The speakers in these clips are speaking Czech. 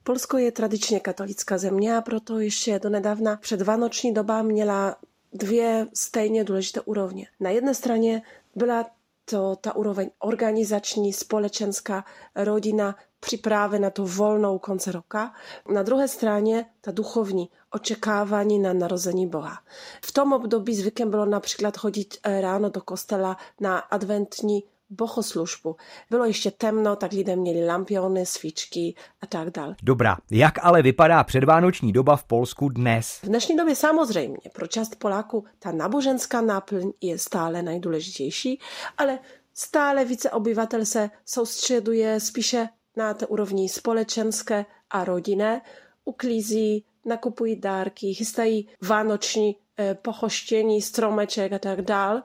Polsko je tradične katolická zemňa, proto ešte donedávna před Vánoční doba měla dwie stejnie důležité úrovně. Na jednej stronie była to ta úroveň organizační, společenská, rodzina, przyprawy na to wolną końce roka. Na drugiej stronie ta duchowni, oczekiwani na narodzenie Boga. W tym obdobie zwykłem było na przykład chodzić eh, rano do kostela na adwentni bohoslužbu. Bylo ještě temno, tak lidé měli lampiony, svíčky a tak dále. Dobrá, jak ale vypadá předvánoční doba v Polsku dnes? V dnešní době samozřejmě pro část Poláků ta náboženská náplň je stále nejdůležitější, ale stále více obyvatel se soustředuje spíše na té úrovni společenské a rodinné, uklízí, nakupují dárky, chystají vánoční eh, pochoštění, stromeček a tak dále.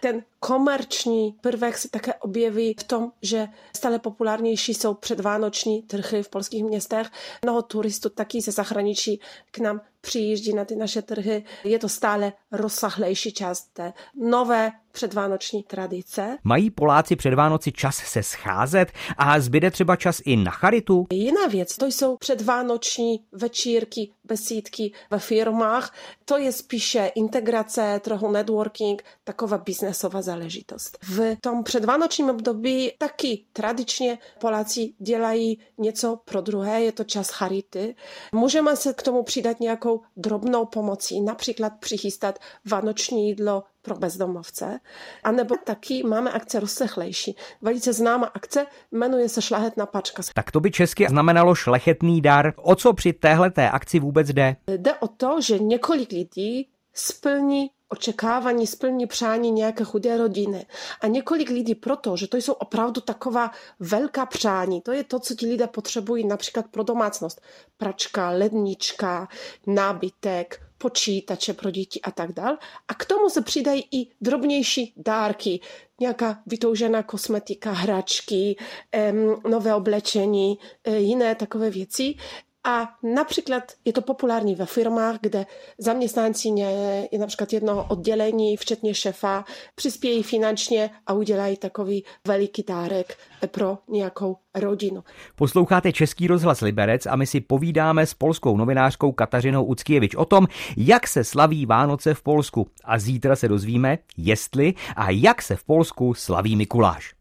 Ten komerční prvek se také objeví v tom, že stále populárnější jsou předvánoční trhy v polských městech. Mnoho turistů taky ze zahraničí k nám přijíždí na ty naše trhy. Je to stále rozsahlejší část té nové předvánoční tradice. Mají Poláci před Vánoci čas se scházet a zbyde třeba čas i na charitu? Jiná věc, to jsou předvánoční večírky, besídky ve firmách. To je spíše integrace, trochu networking, taková biznesová záležitost. V tom předvánočním období taky tradičně Poláci dělají něco pro druhé, je to čas charity. Můžeme se k tomu přidat nějakou drobnou pomocí, například přichystat vánoční jídlo pro bezdomovce, anebo taky máme akce rozsechlejší. Velice známá akce jmenuje se Šlahetná pačka. Tak to by česky znamenalo šlechetný dar. O co při téhleté akci vůbec jde? Jde o to, že několik lidí splní očekávání, splní přání nějaké chudé rodiny. A několik lidí proto, že to jsou opravdu taková velká přání, to je to, co ti lidé potřebují například pro domácnost. Pračka, lednička, nábytek, počítače pro děti a tak dál. A k tomu se přidají i drobnější dárky, nějaká vytoužená kosmetika, hračky, nové oblečení, e, jiné takové věci. A například je to populární ve firmách, kde zaměstnanci je, například jedno oddělení, včetně šefa, přispějí finančně a udělají takový veliký dárek pro nějakou rodinu. Posloucháte Český rozhlas Liberec a my si povídáme s polskou novinářkou Katařinou Uckievič o tom, jak se slaví Vánoce v Polsku. A zítra se dozvíme, jestli a jak se v Polsku slaví Mikuláš.